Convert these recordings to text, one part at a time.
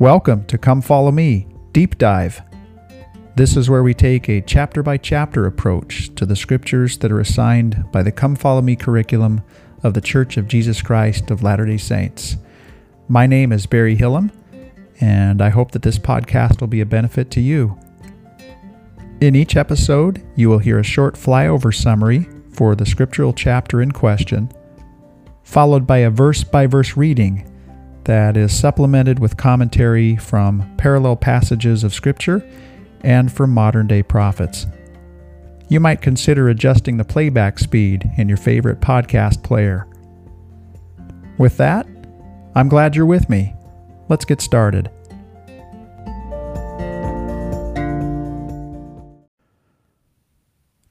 Welcome to Come Follow Me Deep Dive. This is where we take a chapter by chapter approach to the scriptures that are assigned by the Come Follow Me curriculum of the Church of Jesus Christ of Latter day Saints. My name is Barry Hillam, and I hope that this podcast will be a benefit to you. In each episode, you will hear a short flyover summary for the scriptural chapter in question, followed by a verse by verse reading that is supplemented with commentary from parallel passages of Scripture and from modern day prophets. You might consider adjusting the playback speed in your favorite podcast player. With that, I'm glad you're with me. Let's get started.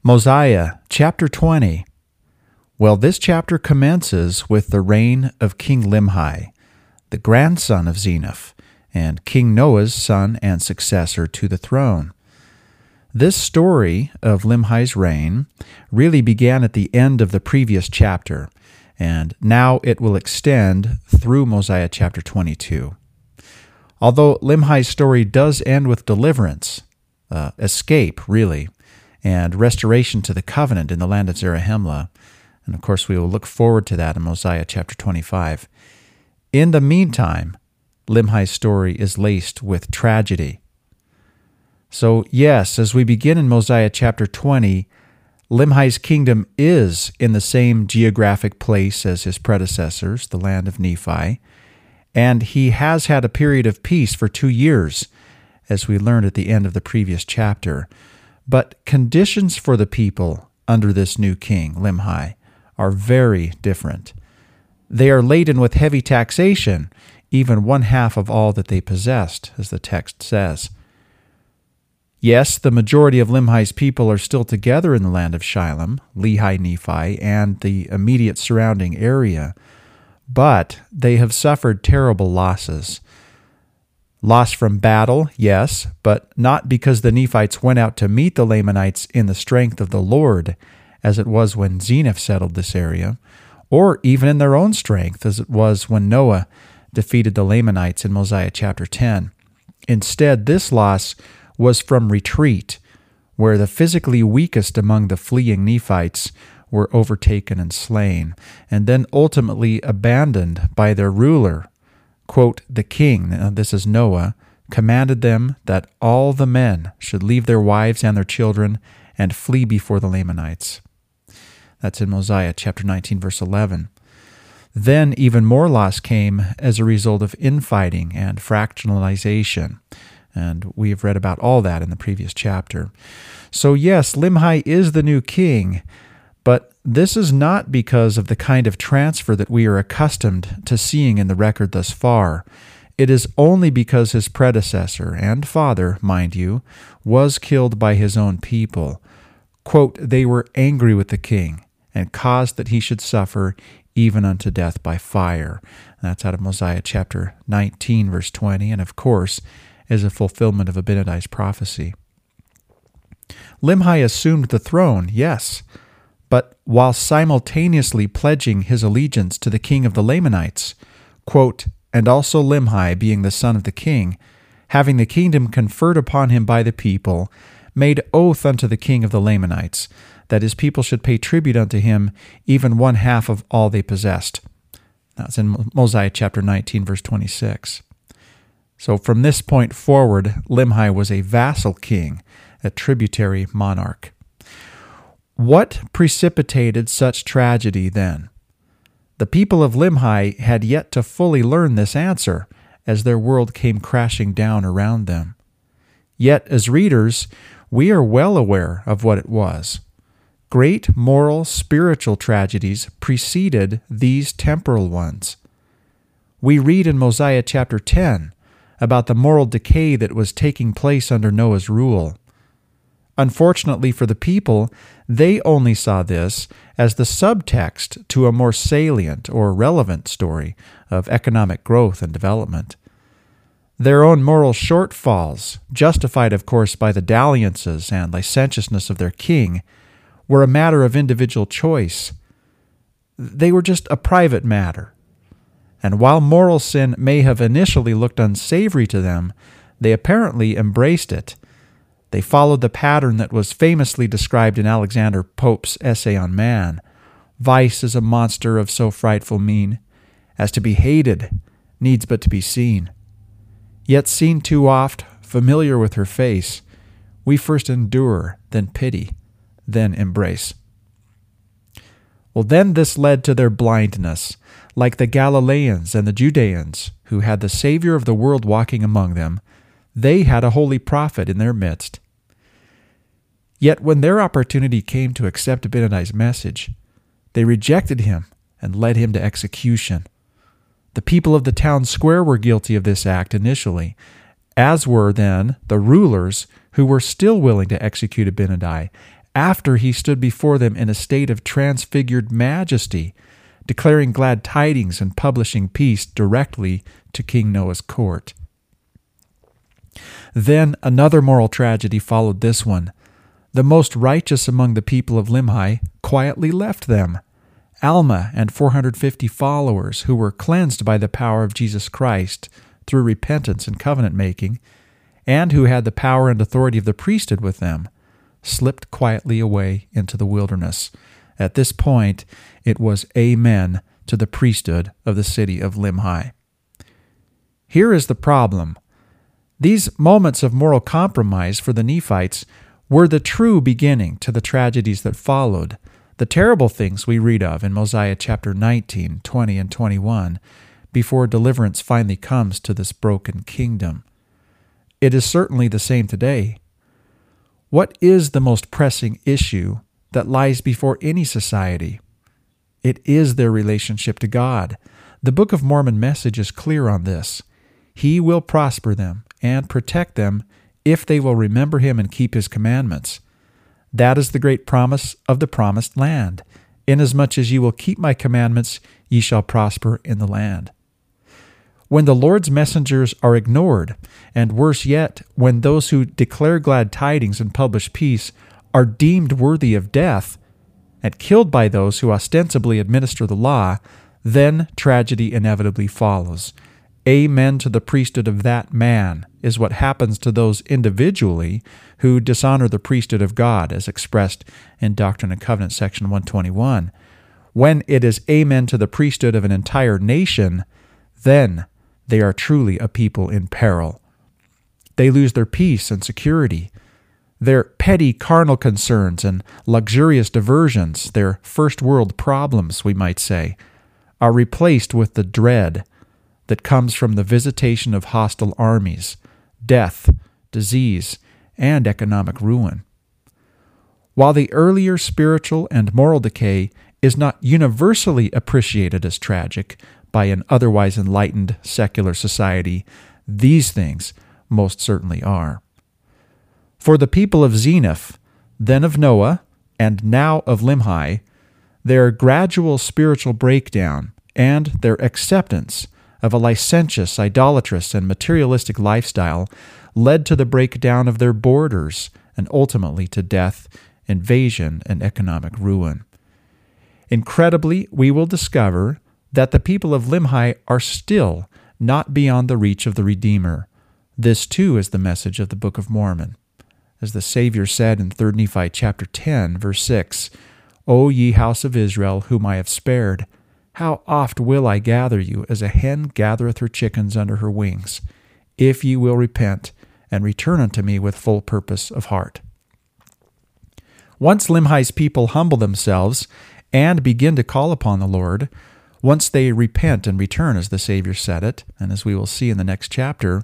Mosiah, chapter 20. Well, this chapter commences with the reign of King Limhi the grandson of Zeniff, and King Noah's son and successor to the throne. This story of Limhi's reign really began at the end of the previous chapter, and now it will extend through Mosiah chapter 22. Although Limhi's story does end with deliverance, uh, escape, really, and restoration to the covenant in the land of Zarahemla, and of course we will look forward to that in Mosiah chapter 25. In the meantime, Limhi's story is laced with tragedy. So, yes, as we begin in Mosiah chapter 20, Limhi's kingdom is in the same geographic place as his predecessors, the land of Nephi, and he has had a period of peace for two years, as we learned at the end of the previous chapter. But conditions for the people under this new king, Limhi, are very different. They are laden with heavy taxation, even one half of all that they possessed, as the text says. Yes, the majority of Limhi's people are still together in the land of Shilom, Lehi Nephi, and the immediate surrounding area, but they have suffered terrible losses. Loss from battle, yes, but not because the Nephites went out to meet the Lamanites in the strength of the Lord, as it was when Zeniff settled this area, or even in their own strength, as it was when Noah defeated the Lamanites in Mosiah chapter 10. Instead, this loss was from retreat, where the physically weakest among the fleeing Nephites were overtaken and slain, and then ultimately abandoned by their ruler. Quote, the king, uh, this is Noah, commanded them that all the men should leave their wives and their children and flee before the Lamanites. That's in Mosiah chapter 19, verse 11. Then even more loss came as a result of infighting and fractionalization. And we have read about all that in the previous chapter. So, yes, Limhi is the new king, but this is not because of the kind of transfer that we are accustomed to seeing in the record thus far. It is only because his predecessor and father, mind you, was killed by his own people. Quote, they were angry with the king and caused that he should suffer even unto death by fire. That's out of Mosiah chapter 19, verse 20, and of course is a fulfillment of Abinadi's prophecy. Limhi assumed the throne, yes, but while simultaneously pledging his allegiance to the king of the Lamanites, quote, and also Limhi, being the son of the king, having the kingdom conferred upon him by the people, made oath unto the king of the Lamanites that his people should pay tribute unto him, even one half of all they possessed. That's in Mosiah chapter 19, verse 26. So from this point forward, Limhi was a vassal king, a tributary monarch. What precipitated such tragedy then? The people of Limhi had yet to fully learn this answer as their world came crashing down around them. Yet, as readers, we are well aware of what it was. Great moral, spiritual tragedies preceded these temporal ones. We read in Mosiah chapter 10 about the moral decay that was taking place under Noah's rule. Unfortunately for the people, they only saw this as the subtext to a more salient or relevant story of economic growth and development. Their own moral shortfalls, justified of course by the dalliances and licentiousness of their king, were a matter of individual choice. They were just a private matter. And while moral sin may have initially looked unsavory to them, they apparently embraced it. They followed the pattern that was famously described in Alexander Pope's essay on man. Vice is a monster of so frightful mien as to be hated, needs but to be seen. Yet seen too oft, familiar with her face, we first endure, then pity, then embrace. Well, then this led to their blindness, like the Galileans and the Judeans, who had the Savior of the world walking among them. They had a holy prophet in their midst. Yet when their opportunity came to accept Abinadi's message, they rejected him and led him to execution. The people of the town square were guilty of this act initially, as were then the rulers who were still willing to execute Abinadi after he stood before them in a state of transfigured majesty, declaring glad tidings and publishing peace directly to King Noah's court. Then another moral tragedy followed this one. The most righteous among the people of Limhi quietly left them. Alma and 450 followers who were cleansed by the power of Jesus Christ through repentance and covenant making, and who had the power and authority of the priesthood with them slipped quietly away into the wilderness. At this point, it was Amen to the priesthood of the city of Limhi. Here is the problem. These moments of moral compromise for the Nephites were the true beginning to the tragedies that followed, the terrible things we read of in Mosiah chapter 19, 20, and 21, before deliverance finally comes to this broken kingdom. It is certainly the same today. What is the most pressing issue that lies before any society? It is their relationship to God. The Book of Mormon message is clear on this. He will prosper them and protect them if they will remember Him and keep His commandments. That is the great promise of the promised land. Inasmuch as ye will keep my commandments, ye shall prosper in the land when the Lord's messengers are ignored, and worse yet, when those who declare glad tidings and publish peace are deemed worthy of death and killed by those who ostensibly administer the law, then tragedy inevitably follows. Amen to the priesthood of that man is what happens to those individually who dishonor the priesthood of God, as expressed in Doctrine and Covenants, section 121. When it is amen to the priesthood of an entire nation, then they are truly a people in peril. They lose their peace and security. Their petty carnal concerns and luxurious diversions, their first world problems, we might say, are replaced with the dread that comes from the visitation of hostile armies, death, disease, and economic ruin. While the earlier spiritual and moral decay is not universally appreciated as tragic, by an otherwise enlightened secular society, these things most certainly are. For the people of Zeniff, then of Noah, and now of Limhi, their gradual spiritual breakdown and their acceptance of a licentious, idolatrous, and materialistic lifestyle led to the breakdown of their borders and ultimately to death, invasion, and economic ruin. Incredibly, we will discover that the people of Limhi are still not beyond the reach of the Redeemer. This too is the message of the Book of Mormon. As the Savior said in 3 Nephi chapter 10, verse 6, O ye house of Israel, whom I have spared, how oft will I gather you, as a hen gathereth her chickens under her wings, if ye will repent and return unto me with full purpose of heart. Once Limhi's people humble themselves and begin to call upon the Lord, once they repent and return, as the Savior said it, and as we will see in the next chapter,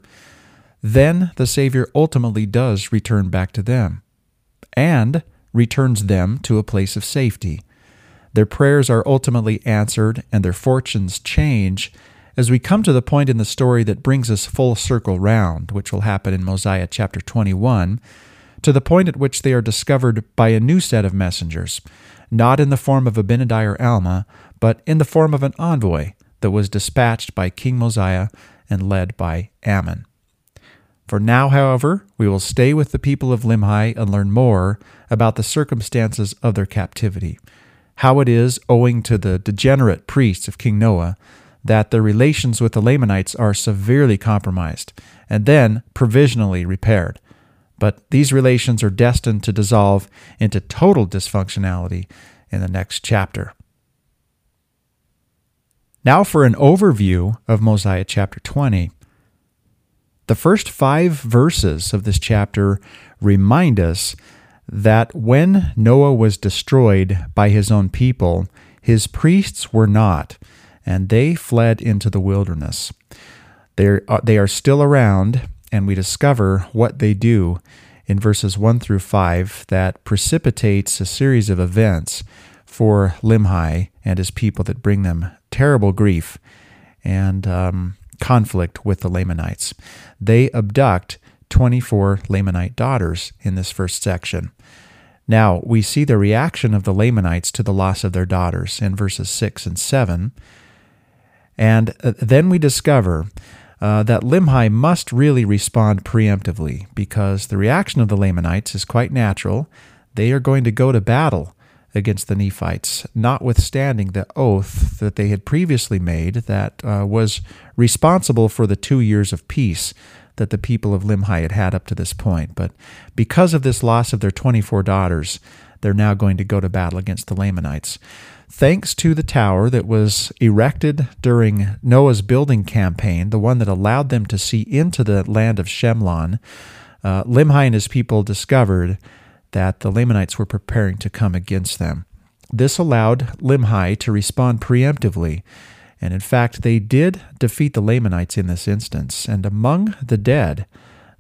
then the Savior ultimately does return back to them and returns them to a place of safety. Their prayers are ultimately answered and their fortunes change as we come to the point in the story that brings us full circle round, which will happen in Mosiah chapter 21, to the point at which they are discovered by a new set of messengers, not in the form of Abinadi or Alma, but in the form of an envoy that was dispatched by King Mosiah and led by Ammon. For now, however, we will stay with the people of Limhi and learn more about the circumstances of their captivity, how it is, owing to the degenerate priests of King Noah, that their relations with the Lamanites are severely compromised and then provisionally repaired. But these relations are destined to dissolve into total dysfunctionality in the next chapter. Now, for an overview of Mosiah chapter 20. The first five verses of this chapter remind us that when Noah was destroyed by his own people, his priests were not, and they fled into the wilderness. They're, uh, they are still around, and we discover what they do in verses 1 through 5 that precipitates a series of events for Limhi and his people that bring them terrible grief and um, conflict with the Lamanites. They abduct 24 Lamanite daughters in this first section. Now, we see the reaction of the Lamanites to the loss of their daughters in verses 6 and 7. And uh, then we discover uh, that Limhi must really respond preemptively because the reaction of the Lamanites is quite natural. They are going to go to battle against the Nephites, notwithstanding the oath that they had previously made that uh, was responsible for the two years of peace that the people of Limhi had had up to this point. But because of this loss of their 24 daughters, they're now going to go to battle against the Lamanites. Thanks to the tower that was erected during Noah's building campaign, the one that allowed them to see into the land of Shemlon, uh, Limhi and his people discovered that the Lamanites were preparing to come against them. This allowed Limhi to respond preemptively and in fact, they did defeat the Lamanites in this instance. And among the dead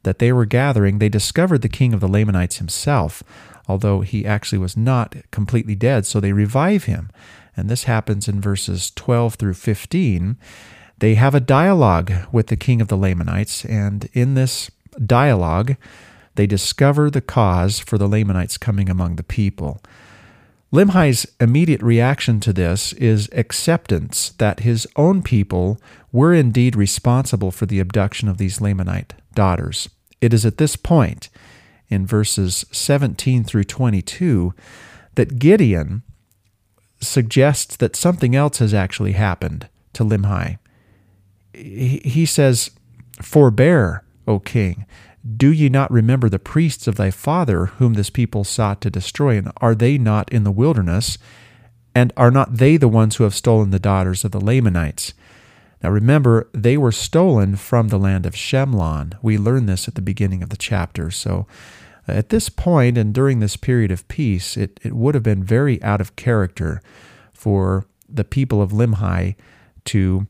that they were gathering, they discovered the king of the Lamanites himself, although he actually was not completely dead. So they revive him. And this happens in verses 12 through 15. They have a dialogue with the king of the Lamanites. And in this dialogue, they discover the cause for the Lamanites coming among the people. Limhi's immediate reaction to this is acceptance that his own people were indeed responsible for the abduction of these Lamanite daughters. It is at this point, in verses 17 through 22, that Gideon suggests that something else has actually happened to Limhi. He says, Forbear, O king, do ye not remember the priests of thy father, whom this people sought to destroy? And are they not in the wilderness? And are not they the ones who have stolen the daughters of the Lamanites? Now remember, they were stolen from the land of Shemlon. We learn this at the beginning of the chapter. So uh, at this point and during this period of peace, it, it would have been very out of character for the people of Limhi to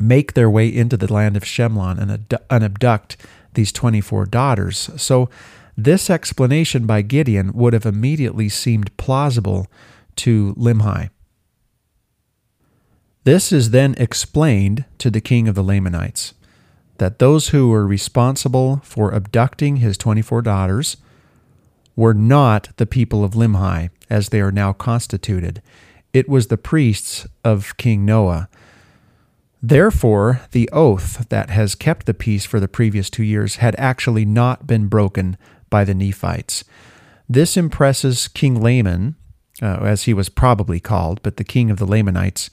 make their way into the land of Shemlon and abduct these 24 daughters. So, this explanation by Gideon would have immediately seemed plausible to Limhi. This is then explained to the king of the Lamanites that those who were responsible for abducting his 24 daughters were not the people of Limhi as they are now constituted. It was the priests of King Noah Therefore, the oath that has kept the peace for the previous two years had actually not been broken by the Nephites. This impresses King Laman, uh, as he was probably called, but the king of the Lamanites.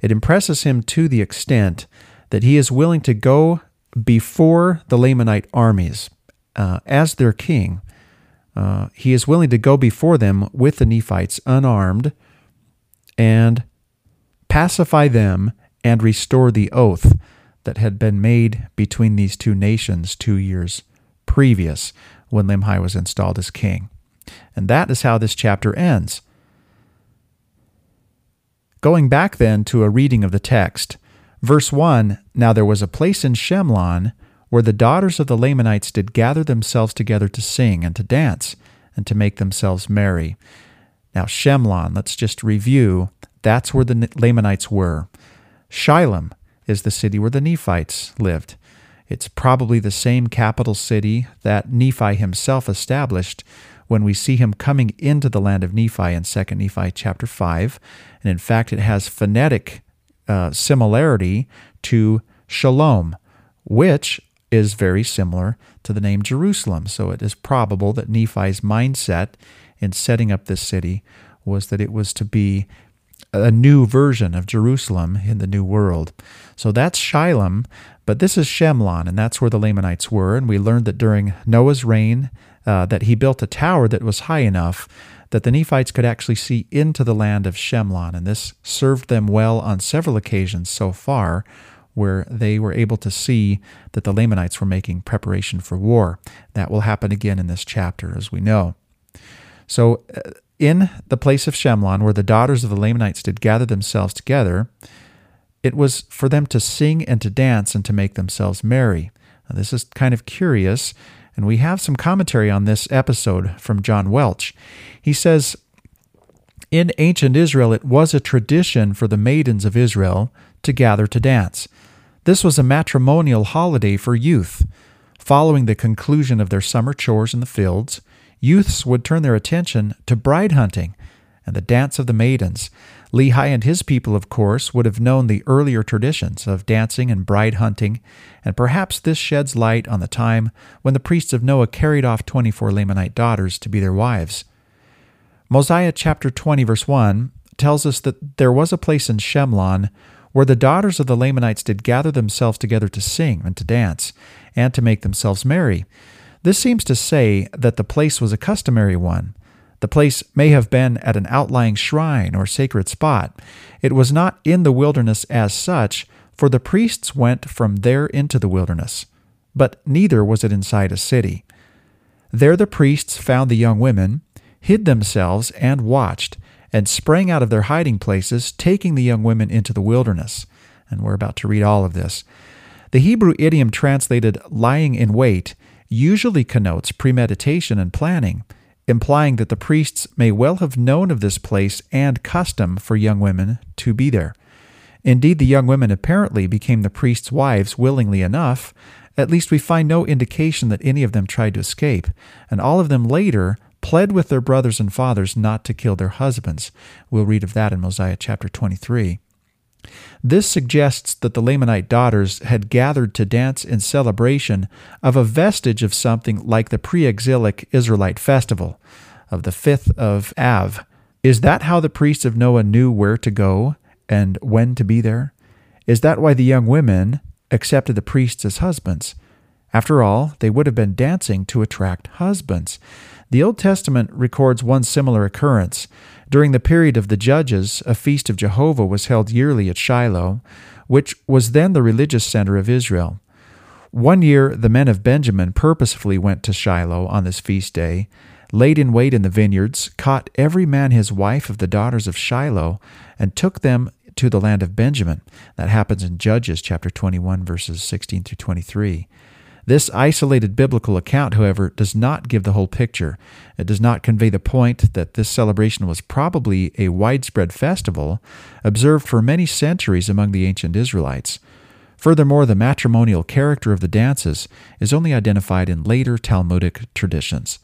It impresses him to the extent that he is willing to go before the Lamanite armies uh, as their king. Uh, he is willing to go before them with the Nephites unarmed and pacify them and restore the oath that had been made between these two nations two years previous when Limhi was installed as king. And that is how this chapter ends. Going back then to a reading of the text, verse 1 Now there was a place in Shemlon where the daughters of the Lamanites did gather themselves together to sing and to dance and to make themselves merry. Now, Shemlon, let's just review. That's where the Lamanites were. Shilom is the city where the Nephites lived. It's probably the same capital city that Nephi himself established when we see him coming into the land of Nephi in 2 Nephi chapter 5. And in fact, it has phonetic uh, similarity to Shalom, which is very similar to the name Jerusalem. So it is probable that Nephi's mindset in setting up this city was that it was to be a new version of Jerusalem in the New World. So that's Shilom, but this is Shemlon, and that's where the Lamanites were. And we learned that during Noah's reign, uh, that he built a tower that was high enough that the Nephites could actually see into the land of Shemlon, and this served them well on several occasions so far, where they were able to see that the Lamanites were making preparation for war. That will happen again in this chapter, as we know. So, uh, in the place of Shemlon, where the daughters of the Lamanites did gather themselves together, it was for them to sing and to dance and to make themselves merry. Now, this is kind of curious, and we have some commentary on this episode from John Welch. He says, In ancient Israel, it was a tradition for the maidens of Israel to gather to dance. This was a matrimonial holiday for youth. Following the conclusion of their summer chores in the fields, youths would turn their attention to bride hunting and the dance of the maidens. Lehi and his people, of course, would have known the earlier traditions of dancing and bride hunting, and perhaps this sheds light on the time when the priests of Noah carried off 24 Lamanite daughters to be their wives. Mosiah chapter 20, verse 1 tells us that there was a place in Shemlon where the daughters of the Lamanites did gather themselves together to sing and to dance, and to make themselves merry. This seems to say that the place was a customary one the place may have been at an outlying shrine or sacred spot. It was not in the wilderness as such, for the priests went from there into the wilderness, but neither was it inside a city. There the priests found the young women, hid themselves, and watched, and sprang out of their hiding places, taking the young women into the wilderness. And we're about to read all of this. The Hebrew idiom translated lying in wait usually connotes premeditation and planning implying that the priests may well have known of this place and custom for young women to be there. Indeed, the young women apparently became the priests' wives willingly enough. At least we find no indication that any of them tried to escape, and all of them later pled with their brothers and fathers not to kill their husbands. We'll read of that in Mosiah chapter 23. This suggests that the Lamanite daughters had gathered to dance in celebration of a vestige of something like the pre exilic Israelite festival of the 5th of Av. Is that how the priests of Noah knew where to go and when to be there? Is that why the young women accepted the priests as husbands? After all, they would have been dancing to attract husbands. The Old Testament records one similar occurrence. During the period of the Judges, a feast of Jehovah was held yearly at Shiloh, which was then the religious center of Israel. One year, the men of Benjamin purposefully went to Shiloh on this feast day, laid in wait in the vineyards, caught every man his wife of the daughters of Shiloh, and took them to the land of Benjamin. That happens in Judges chapter 21, verses 16 through 23. This isolated biblical account, however, does not give the whole picture. It does not convey the point that this celebration was probably a widespread festival observed for many centuries among the ancient Israelites. Furthermore, the matrimonial character of the dances is only identified in later Talmudic traditions.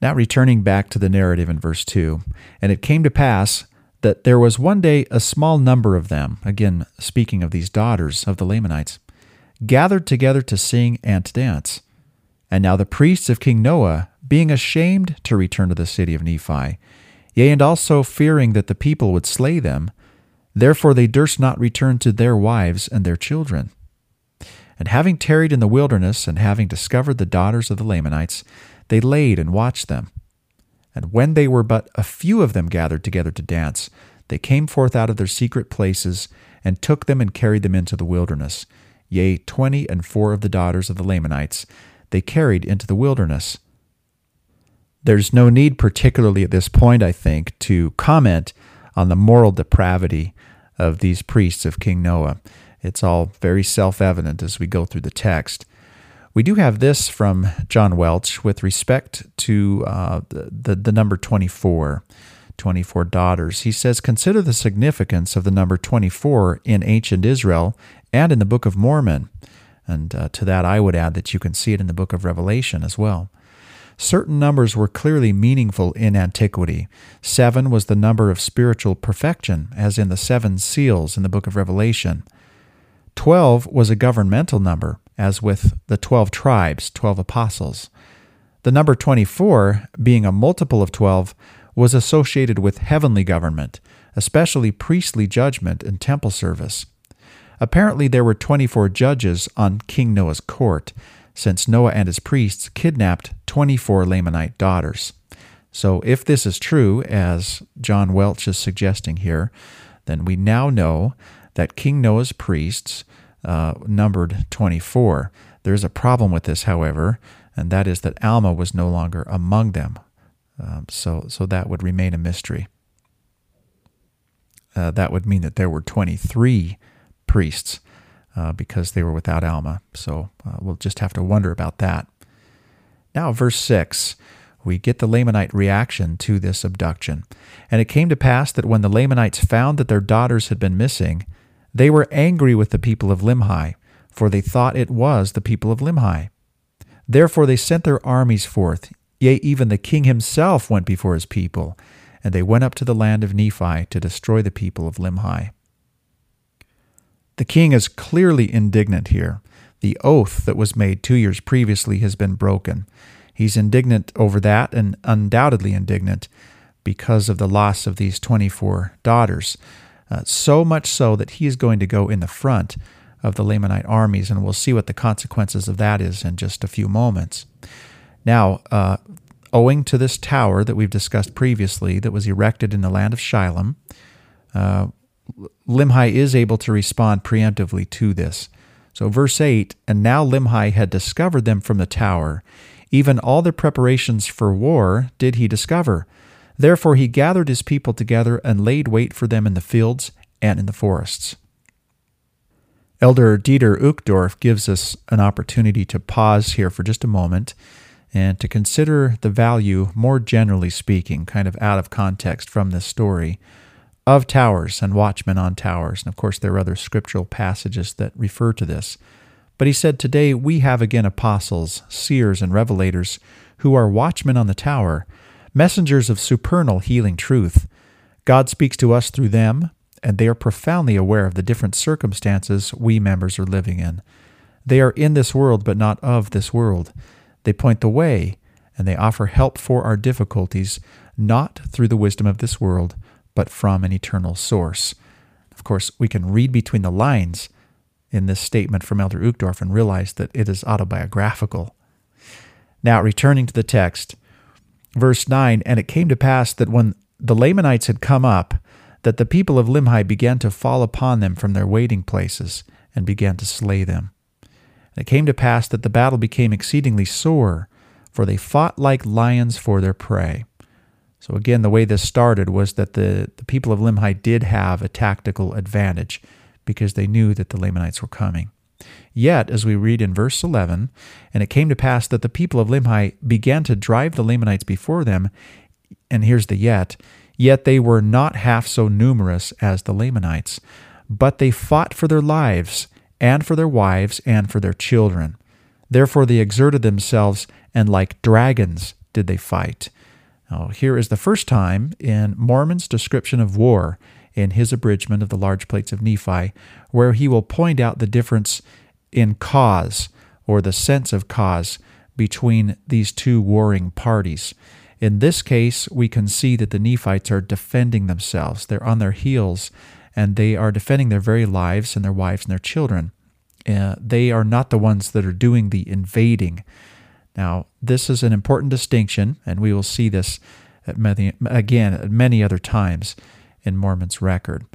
Now, returning back to the narrative in verse 2 And it came to pass that there was one day a small number of them, again speaking of these daughters of the Lamanites, gathered together to sing and to dance. And now the priests of King Noah, being ashamed to return to the city of Nephi, yea, and also fearing that the people would slay them, therefore they durst not return to their wives and their children. And having tarried in the wilderness, and having discovered the daughters of the Lamanites, they laid and watched them. And when they were but a few of them gathered together to dance, they came forth out of their secret places, and took them and carried them into the wilderness yea, twenty and four of the daughters of the Lamanites, they carried into the wilderness. There's no need, particularly at this point, I think, to comment on the moral depravity of these priests of King Noah. It's all very self evident as we go through the text. We do have this from John Welch with respect to uh, the, the, the number 24. 24 daughters. He says, Consider the significance of the number 24 in ancient Israel and in the Book of Mormon. And uh, to that, I would add that you can see it in the Book of Revelation as well. Certain numbers were clearly meaningful in antiquity. Seven was the number of spiritual perfection, as in the seven seals in the Book of Revelation. Twelve was a governmental number, as with the twelve tribes, twelve apostles. The number 24, being a multiple of 12, was associated with heavenly government, especially priestly judgment and temple service. Apparently, there were 24 judges on King Noah's court, since Noah and his priests kidnapped 24 Lamanite daughters. So, if this is true, as John Welch is suggesting here, then we now know that King Noah's priests uh, numbered 24. There's a problem with this, however, and that is that Alma was no longer among them. Um, so, so that would remain a mystery. Uh, that would mean that there were 23 priests uh, because they were without Alma. So uh, we'll just have to wonder about that. Now, verse 6, we get the Lamanite reaction to this abduction. And it came to pass that when the Lamanites found that their daughters had been missing, they were angry with the people of Limhi, for they thought it was the people of Limhi. Therefore they sent their armies forth, yea, even the king himself went before his people, and they went up to the land of Nephi to destroy the people of Limhi. The king is clearly indignant here. The oath that was made two years previously has been broken. He's indignant over that and undoubtedly indignant because of the loss of these 24 daughters. Uh, so much so that he is going to go in the front of the Lamanite armies, and we'll see what the consequences of that is in just a few moments. Now, uh, owing to this tower that we've discussed previously that was erected in the land of Shilom, uh, Limhi is able to respond preemptively to this. So, verse 8 And now Limhi had discovered them from the tower. Even all their preparations for war did he discover. Therefore he gathered his people together and laid wait for them in the fields and in the forests. Elder Dieter Uchtdorf gives us an opportunity to pause here for just a moment and to consider the value, more generally speaking, kind of out of context from this story, of towers and watchmen on towers. And of course, there are other scriptural passages that refer to this. But he said, Today we have again apostles, seers, and revelators who are watchmen on the tower, messengers of supernal healing truth. God speaks to us through them, and they are profoundly aware of the different circumstances we members are living in. They are in this world, but not of this world. They point the way, and they offer help for our difficulties, not through the wisdom of this world, but from an eternal source. Of course, we can read between the lines in this statement from Elder Uchtdorf and realize that it is autobiographical. Now, returning to the text, verse 9 And it came to pass that when the Lamanites had come up, that the people of Limhi began to fall upon them from their waiting places and began to slay them. And it came to pass that the battle became exceedingly sore, for they fought like lions for their prey. So, again, the way this started was that the, the people of Limhi did have a tactical advantage because they knew that the Lamanites were coming. Yet, as we read in verse 11, and it came to pass that the people of Limhi began to drive the Lamanites before them, and here's the yet, yet they were not half so numerous as the Lamanites, but they fought for their lives, and for their wives, and for their children. Therefore they exerted themselves, and like dragons did they fight. Now, here is the first time in Mormon's description of war in his abridgment of the large plates of Nephi, where he will point out the difference in cause or the sense of cause between these two warring parties. In this case, we can see that the Nephites are defending themselves. They're on their heels and they are defending their very lives and their wives and their children. Uh, they are not the ones that are doing the invading. Now, this is an important distinction, and we will see this at many, again at many other times in Mormon's record.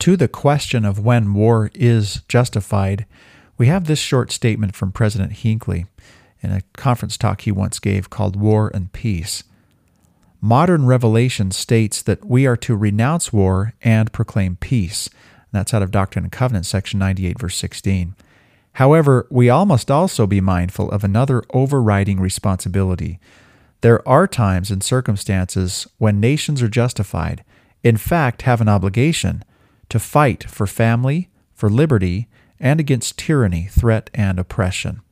To the question of when war is justified, we have this short statement from President Hinckley in a conference talk he once gave called War and Peace. Modern revelation states that we are to renounce war and proclaim peace. That's out of Doctrine and Covenants, section 98, verse 16. However, we all must also be mindful of another overriding responsibility. There are times and circumstances when nations are justified, in fact, have an obligation to fight for family, for liberty, and against tyranny, threat, and oppression.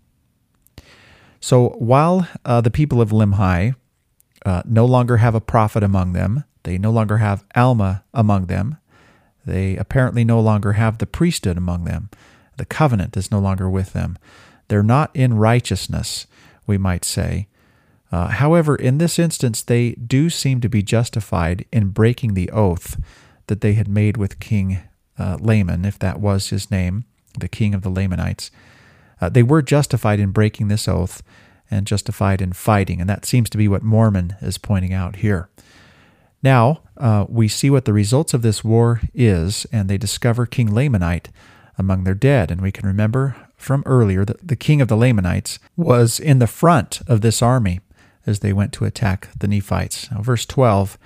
So while uh, the people of Limhi uh, no longer have a prophet among them, they no longer have Alma among them, they apparently no longer have the priesthood among them. The covenant is no longer with them. They're not in righteousness, we might say. Uh, however, in this instance, they do seem to be justified in breaking the oath that they had made with King uh, Laman, if that was his name, the king of the Lamanites. Uh, they were justified in breaking this oath and justified in fighting, and that seems to be what Mormon is pointing out here. Now, uh, we see what the results of this war is, and they discover King Lamanite among their dead. And we can remember from earlier that the king of the Lamanites was in the front of this army as they went to attack the Nephites. Now, verse 12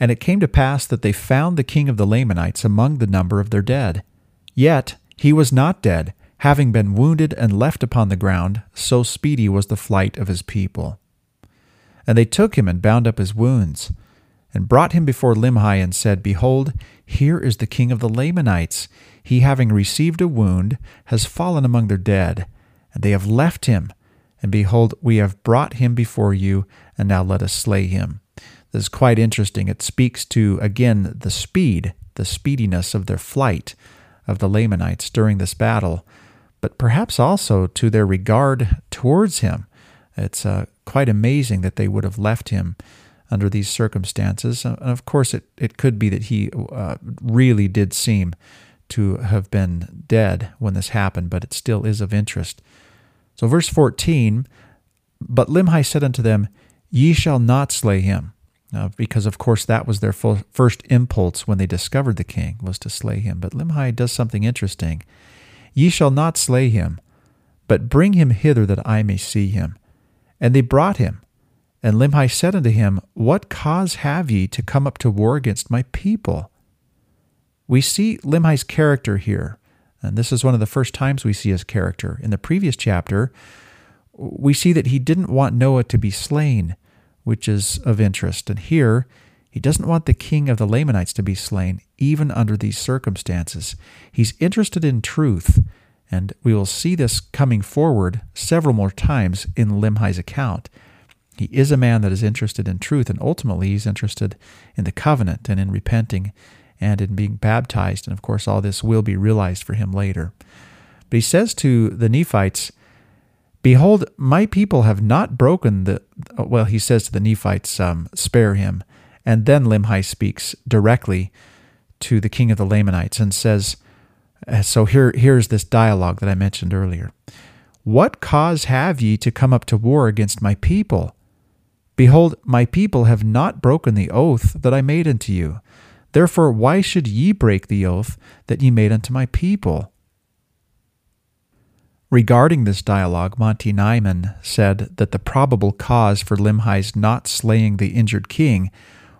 And it came to pass that they found the king of the Lamanites among the number of their dead. Yet he was not dead, having been wounded and left upon the ground, so speedy was the flight of his people. And they took him and bound up his wounds, and brought him before Limhi, and said, Behold, here is the king of the Lamanites. He, having received a wound, has fallen among their dead, and they have left him and behold, we have brought him before you, and now let us slay him. This is quite interesting. It speaks to, again, the speed, the speediness of their flight of the Lamanites during this battle, but perhaps also to their regard towards him. It's uh, quite amazing that they would have left him under these circumstances. And of course, it, it could be that he uh, really did seem to have been dead when this happened, but it still is of interest. So, verse 14 But Limhi said unto them, Ye shall not slay him. Uh, because, of course, that was their first impulse when they discovered the king, was to slay him. But Limhi does something interesting. Ye shall not slay him, but bring him hither that I may see him. And they brought him. And Limhi said unto him, What cause have ye to come up to war against my people? We see Limhi's character here. And this is one of the first times we see his character. In the previous chapter, we see that he didn't want Noah to be slain, which is of interest. And here, he doesn't want the king of the Lamanites to be slain, even under these circumstances. He's interested in truth, and we will see this coming forward several more times in Limhi's account. He is a man that is interested in truth, and ultimately he's interested in the covenant and in repenting and in being baptized. And of course, all this will be realized for him later. But he says to the Nephites, Behold, my people have not broken the. Well, he says to the Nephites, um, Spare him. And then Limhi speaks directly to the king of the Lamanites and says, uh, So here, here's this dialogue that I mentioned earlier. What cause have ye to come up to war against my people? Behold, my people have not broken the oath that I made unto you. Therefore, why should ye break the oath that ye made unto my people? Regarding this dialogue, Monte Nyman said that the probable cause for Limhi's not slaying the injured king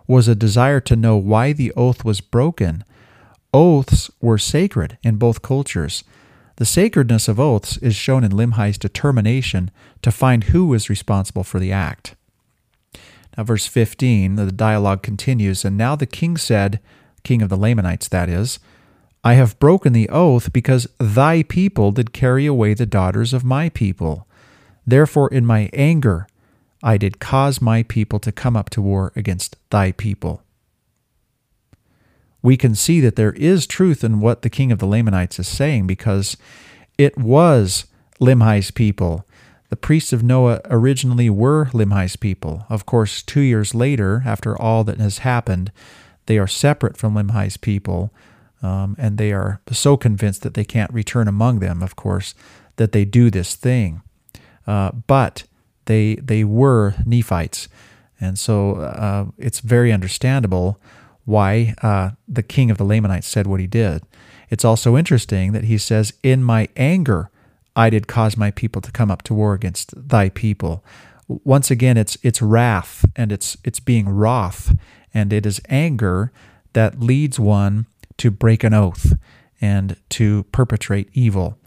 was a desire to know why the oath was broken. Oaths were sacred in both cultures. The sacredness of oaths is shown in Limhi's determination to find who was responsible for the act. Now, verse 15, the dialogue continues And now the king said, King of the Lamanites, that is, I have broken the oath because thy people did carry away the daughters of my people. Therefore, in my anger, I did cause my people to come up to war against thy people. We can see that there is truth in what the king of the Lamanites is saying because it was Limhi's people the priests of Noah originally were Limhi's people. Of course, two years later, after all that has happened, they are separate from Limhi's people, um, and they are so convinced that they can't return among them, of course, that they do this thing. Uh, but they they were Nephites, and so uh, it's very understandable why uh, the king of the Lamanites said what he did. It's also interesting that he says, "In my anger." I did cause my people to come up to war against thy people. Once again, it's it's wrath and it's it's being wroth, and it is anger that leads one to break an oath and to perpetrate evil.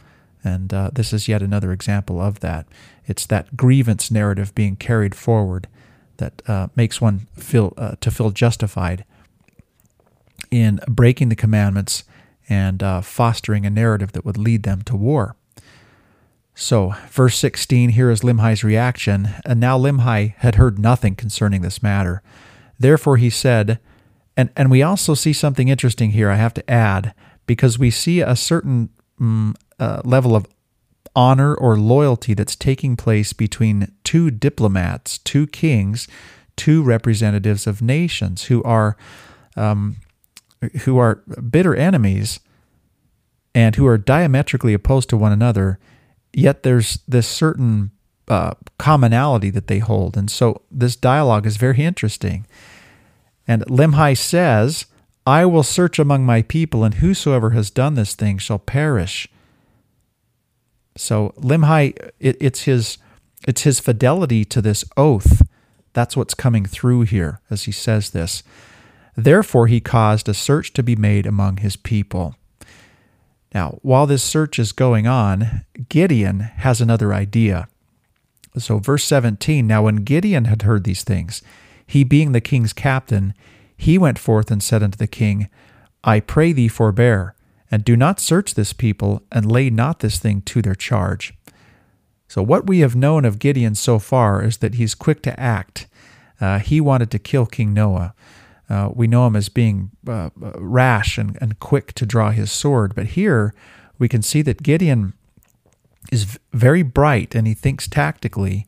And uh, this is yet another example of that. It's that grievance narrative being carried forward that uh, makes one feel uh, to feel justified in breaking the commandments and uh, fostering a narrative that would lead them to war. So, verse 16, here is Limhi's reaction. And now Limhi had heard nothing concerning this matter. Therefore he said, and, and we also see something interesting here, I have to add, because we see a certain um, uh, level of honor or loyalty that's taking place between two diplomats, two kings, two representatives of nations who are um, who are bitter enemies and who are diametrically opposed to one another. Yet there's this certain uh, commonality that they hold, and so this dialogue is very interesting. And Limhi says, "I will search among my people, and whosoever has done this thing shall perish." So Limhi, it, it's his it's his fidelity to this oath. That's what's coming through here as he says this. Therefore, he caused a search to be made among his people. Now, while this search is going on, Gideon has another idea. So, verse 17 Now, when Gideon had heard these things, he being the king's captain, he went forth and said unto the king, I pray thee forbear, and do not search this people, and lay not this thing to their charge. So, what we have known of Gideon so far is that he's quick to act. Uh, he wanted to kill King Noah. Uh, we know him as being uh, rash and, and quick to draw his sword. But here we can see that Gideon is very bright and he thinks tactically,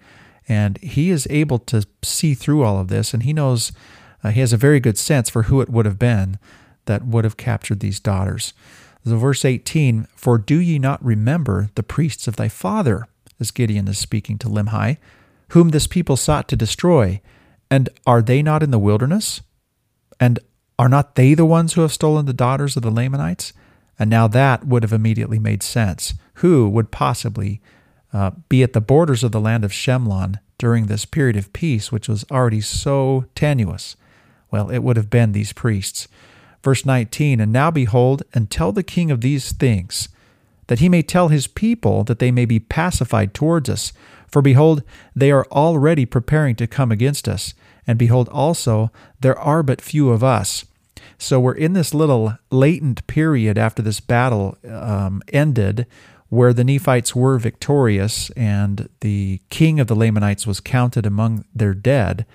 and he is able to see through all of this. And he knows uh, he has a very good sense for who it would have been that would have captured these daughters. Verse 18 For do ye not remember the priests of thy father? As Gideon is speaking to Limhi, whom this people sought to destroy. And are they not in the wilderness? And are not they the ones who have stolen the daughters of the Lamanites? And now that would have immediately made sense. Who would possibly uh, be at the borders of the land of Shemlon during this period of peace, which was already so tenuous? Well, it would have been these priests. Verse 19 And now behold, and tell the king of these things, that he may tell his people that they may be pacified towards us. For behold, they are already preparing to come against us. And behold, also, there are but few of us. So we're in this little latent period after this battle um, ended where the Nephites were victorious and the king of the Lamanites was counted among their dead.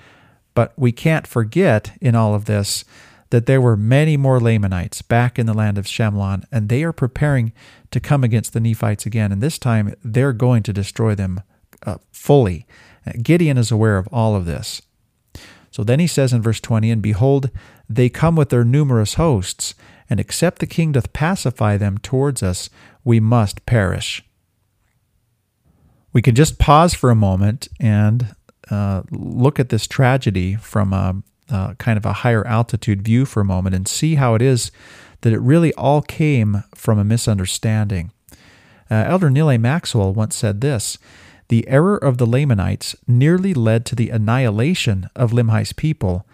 But we can't forget in all of this that there were many more Lamanites back in the land of Shemlon, and they are preparing to come against the Nephites again. And this time they're going to destroy them uh, fully. Gideon is aware of all of this. So then he says in verse 20, And behold, they come with their numerous hosts, and except the king doth pacify them towards us, we must perish. We could just pause for a moment and uh, look at this tragedy from a, uh, kind of a higher altitude view for a moment and see how it is that it really all came from a misunderstanding. Uh, Elder Neal A. Maxwell once said this The error of the Lamanites nearly led to the annihilation of Limhi's people.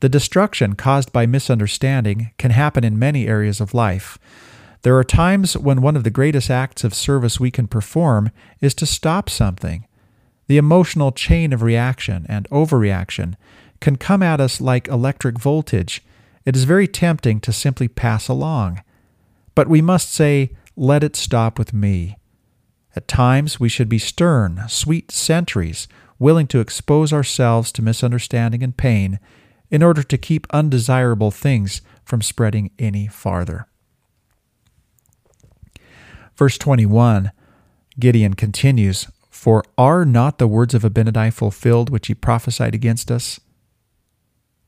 The destruction caused by misunderstanding can happen in many areas of life. There are times when one of the greatest acts of service we can perform is to stop something. The emotional chain of reaction and overreaction can come at us like electric voltage. It is very tempting to simply pass along. But we must say, let it stop with me. At times, we should be stern, sweet sentries, willing to expose ourselves to misunderstanding and pain in order to keep undesirable things from spreading any farther. Verse 21, Gideon continues, For are not the words of Abinadi fulfilled which he prophesied against us?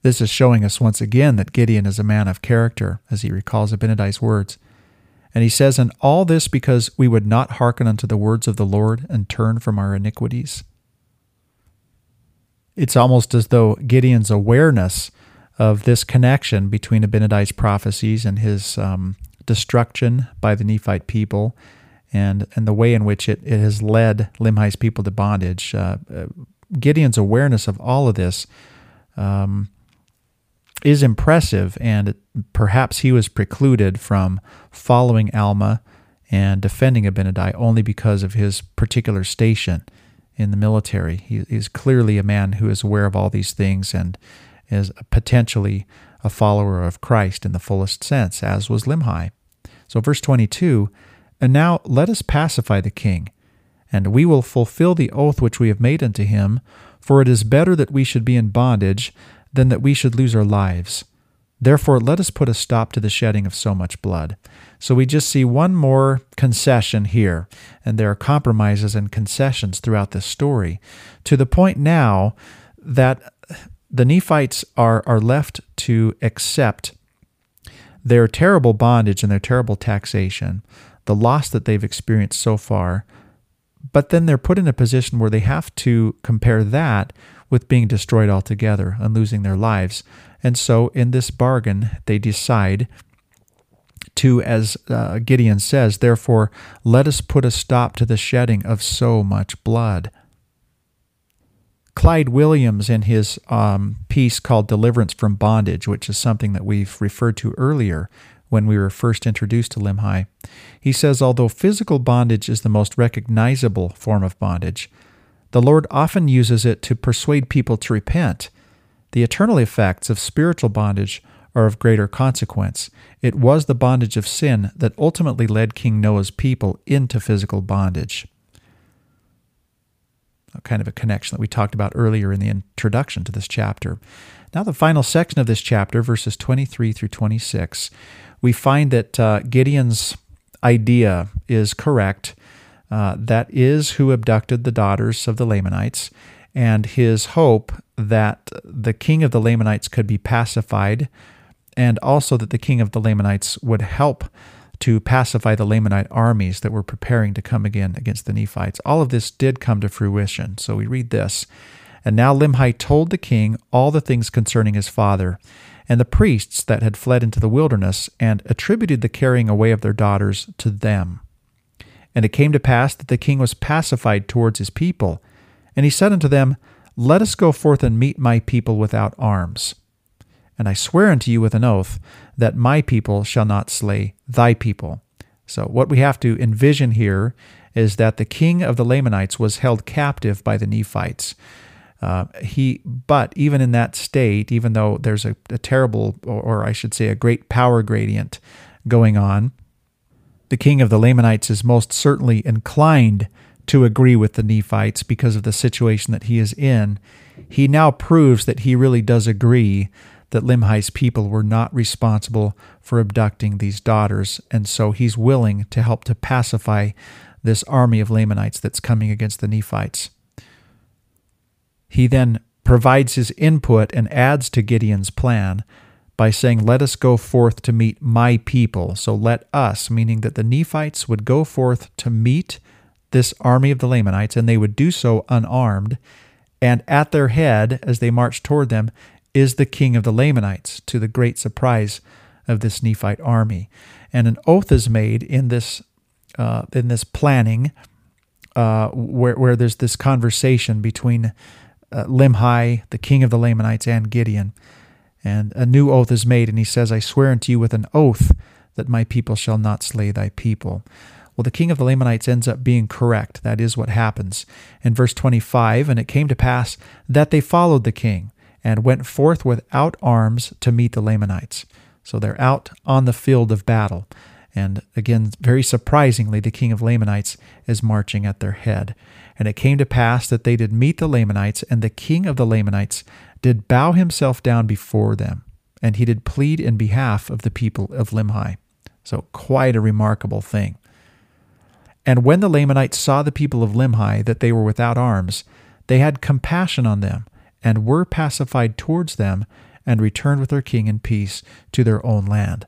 This is showing us once again that Gideon is a man of character, as he recalls Abinadi's words. And he says, And all this because we would not hearken unto the words of the Lord and turn from our iniquities. It's almost as though Gideon's awareness of this connection between Abinadi's prophecies and his um, destruction by the Nephite people and, and the way in which it, it has led Limhi's people to bondage. Uh, uh, Gideon's awareness of all of this um, is impressive, and perhaps he was precluded from following Alma and defending Abinadi only because of his particular station in the military. He is clearly a man who is aware of all these things and is potentially a follower of Christ in the fullest sense, as was Limhi. So, verse 22 And now let us pacify the king, and we will fulfill the oath which we have made unto him, for it is better that we should be in bondage than that we should lose our lives. Therefore, let us put a stop to the shedding of so much blood. So we just see one more concession here, and there are compromises and concessions throughout this story, to the point now that the Nephites are, are left to accept their terrible bondage and their terrible taxation, the loss that they've experienced so far, but then they're put in a position where they have to compare that with being destroyed altogether and losing their lives. And so, in this bargain, they decide to, as uh, Gideon says, therefore, let us put a stop to the shedding of so much blood. Clyde Williams, in his um, piece called Deliverance from Bondage, which is something that we've referred to earlier when we were first introduced to Limhi, he says although physical bondage is the most recognizable form of bondage, the Lord often uses it to persuade people to repent the eternal effects of spiritual bondage are of greater consequence. It was the bondage of sin that ultimately led King Noah's people into physical bondage. A kind of a connection that we talked about earlier in the introduction to this chapter. Now, the final section of this chapter, verses 23 through 26, we find that uh, Gideon's idea is correct. Uh, that is who abducted the daughters of the Lamanites and his hope that the king of the Lamanites could be pacified, and also that the king of the Lamanites would help to pacify the Lamanite armies that were preparing to come again against the Nephites. All of this did come to fruition. So we read this. And now Limhi told the king all the things concerning his father, and the priests that had fled into the wilderness, and attributed the carrying away of their daughters to them. And it came to pass that the king was pacified towards his people, and he said unto them, Let us go forth and meet my people without arms. And I swear unto you with an oath that my people shall not slay thy people. So, what we have to envision here is that the king of the Lamanites was held captive by the Nephites. Uh, he, but even in that state, even though there's a, a terrible, or, or I should say, a great power gradient going on, the king of the Lamanites is most certainly inclined to agree with the Nephites because of the situation that he is in, he now proves that he really does agree that Limhi's people were not responsible for abducting these daughters, and so he's willing to help to pacify this army of Lamanites that's coming against the Nephites. He then provides his input and adds to Gideon's plan by saying, Let us go forth to meet my people. So let us, meaning that the Nephites would go forth to meet this army of the Lamanites, and they would do so unarmed. And at their head, as they marched toward them, is the king of the Lamanites, to the great surprise of this Nephite army. And an oath is made in this uh, in this planning, uh, where where there's this conversation between uh, Limhi, the king of the Lamanites, and Gideon. And a new oath is made, and he says, I swear unto you with an oath that my people shall not slay thy people. Well, the king of the Lamanites ends up being correct. That is what happens. In verse 25, and it came to pass that they followed the king and went forth without arms to meet the Lamanites. So they're out on the field of battle. And again, very surprisingly, the king of Lamanites is marching at their head. And it came to pass that they did meet the Lamanites, and the king of the Lamanites did bow himself down before them, and he did plead in behalf of the people of Limhi. So, quite a remarkable thing. And when the Lamanites saw the people of Limhi that they were without arms, they had compassion on them, and were pacified towards them, and returned with their king in peace to their own land.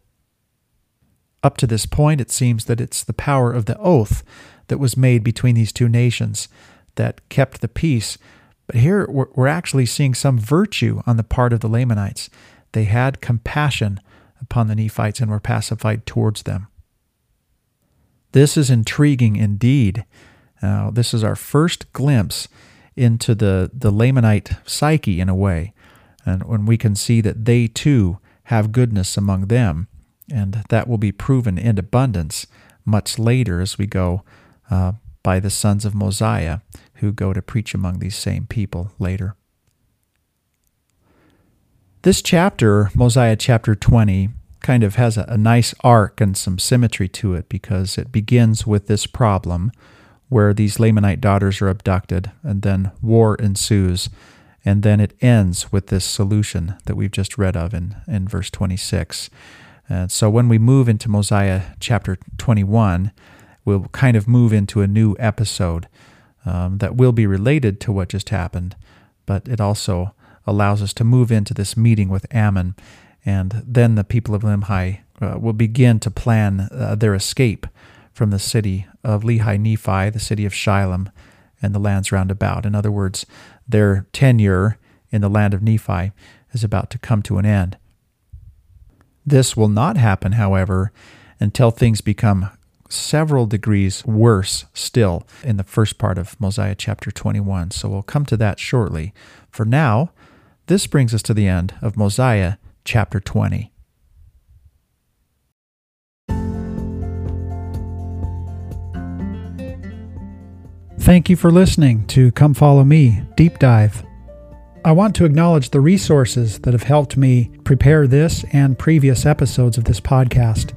Up to this point, it seems that it's the power of the oath that was made between these two nations that kept the peace. But here we're actually seeing some virtue on the part of the Lamanites. They had compassion upon the Nephites and were pacified towards them. This is intriguing indeed. Uh, this is our first glimpse into the, the Lamanite psyche in a way, and when we can see that they too have goodness among them, and that will be proven in abundance much later as we go uh, by the sons of Mosiah who go to preach among these same people later. This chapter, Mosiah chapter 20, kind of has a, a nice arc and some symmetry to it because it begins with this problem where these Lamanite daughters are abducted and then war ensues. And then it ends with this solution that we've just read of in, in verse 26. And so when we move into Mosiah chapter 21, we'll kind of move into a new episode um, that will be related to what just happened, but it also allows us to move into this meeting with Ammon. And then the people of Limhi uh, will begin to plan uh, their escape from the city of Lehi Nephi, the city of Shilom, and the lands round about. In other words, their tenure in the land of Nephi is about to come to an end. This will not happen, however, until things become several degrees worse still in the first part of Mosiah chapter 21. So we'll come to that shortly. For now, this brings us to the end of Mosiah chapter 20. Thank you for listening to Come Follow Me Deep Dive. I want to acknowledge the resources that have helped me prepare this and previous episodes of this podcast.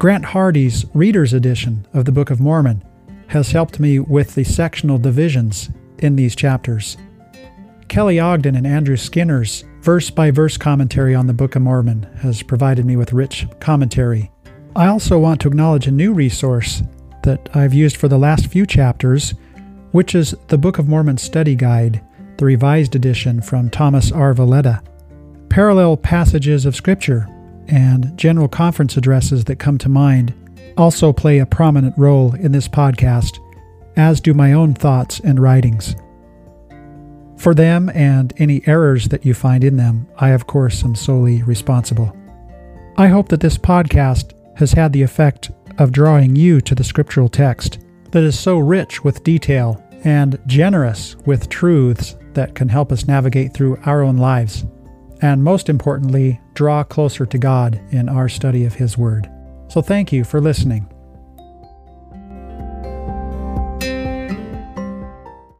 Grant Hardy's Reader's Edition of the Book of Mormon has helped me with the sectional divisions in these chapters. Kelly Ogden and Andrew Skinner's verse by verse commentary on the Book of Mormon has provided me with rich commentary. I also want to acknowledge a new resource that I've used for the last few chapters, which is the Book of Mormon Study Guide, the revised edition from Thomas R. Valletta. Parallel passages of Scripture and general conference addresses that come to mind also play a prominent role in this podcast, as do my own thoughts and writings. For them and any errors that you find in them, I, of course, am solely responsible. I hope that this podcast has had the effect of drawing you to the scriptural text that is so rich with detail and generous with truths that can help us navigate through our own lives, and most importantly, draw closer to God in our study of His Word. So thank you for listening.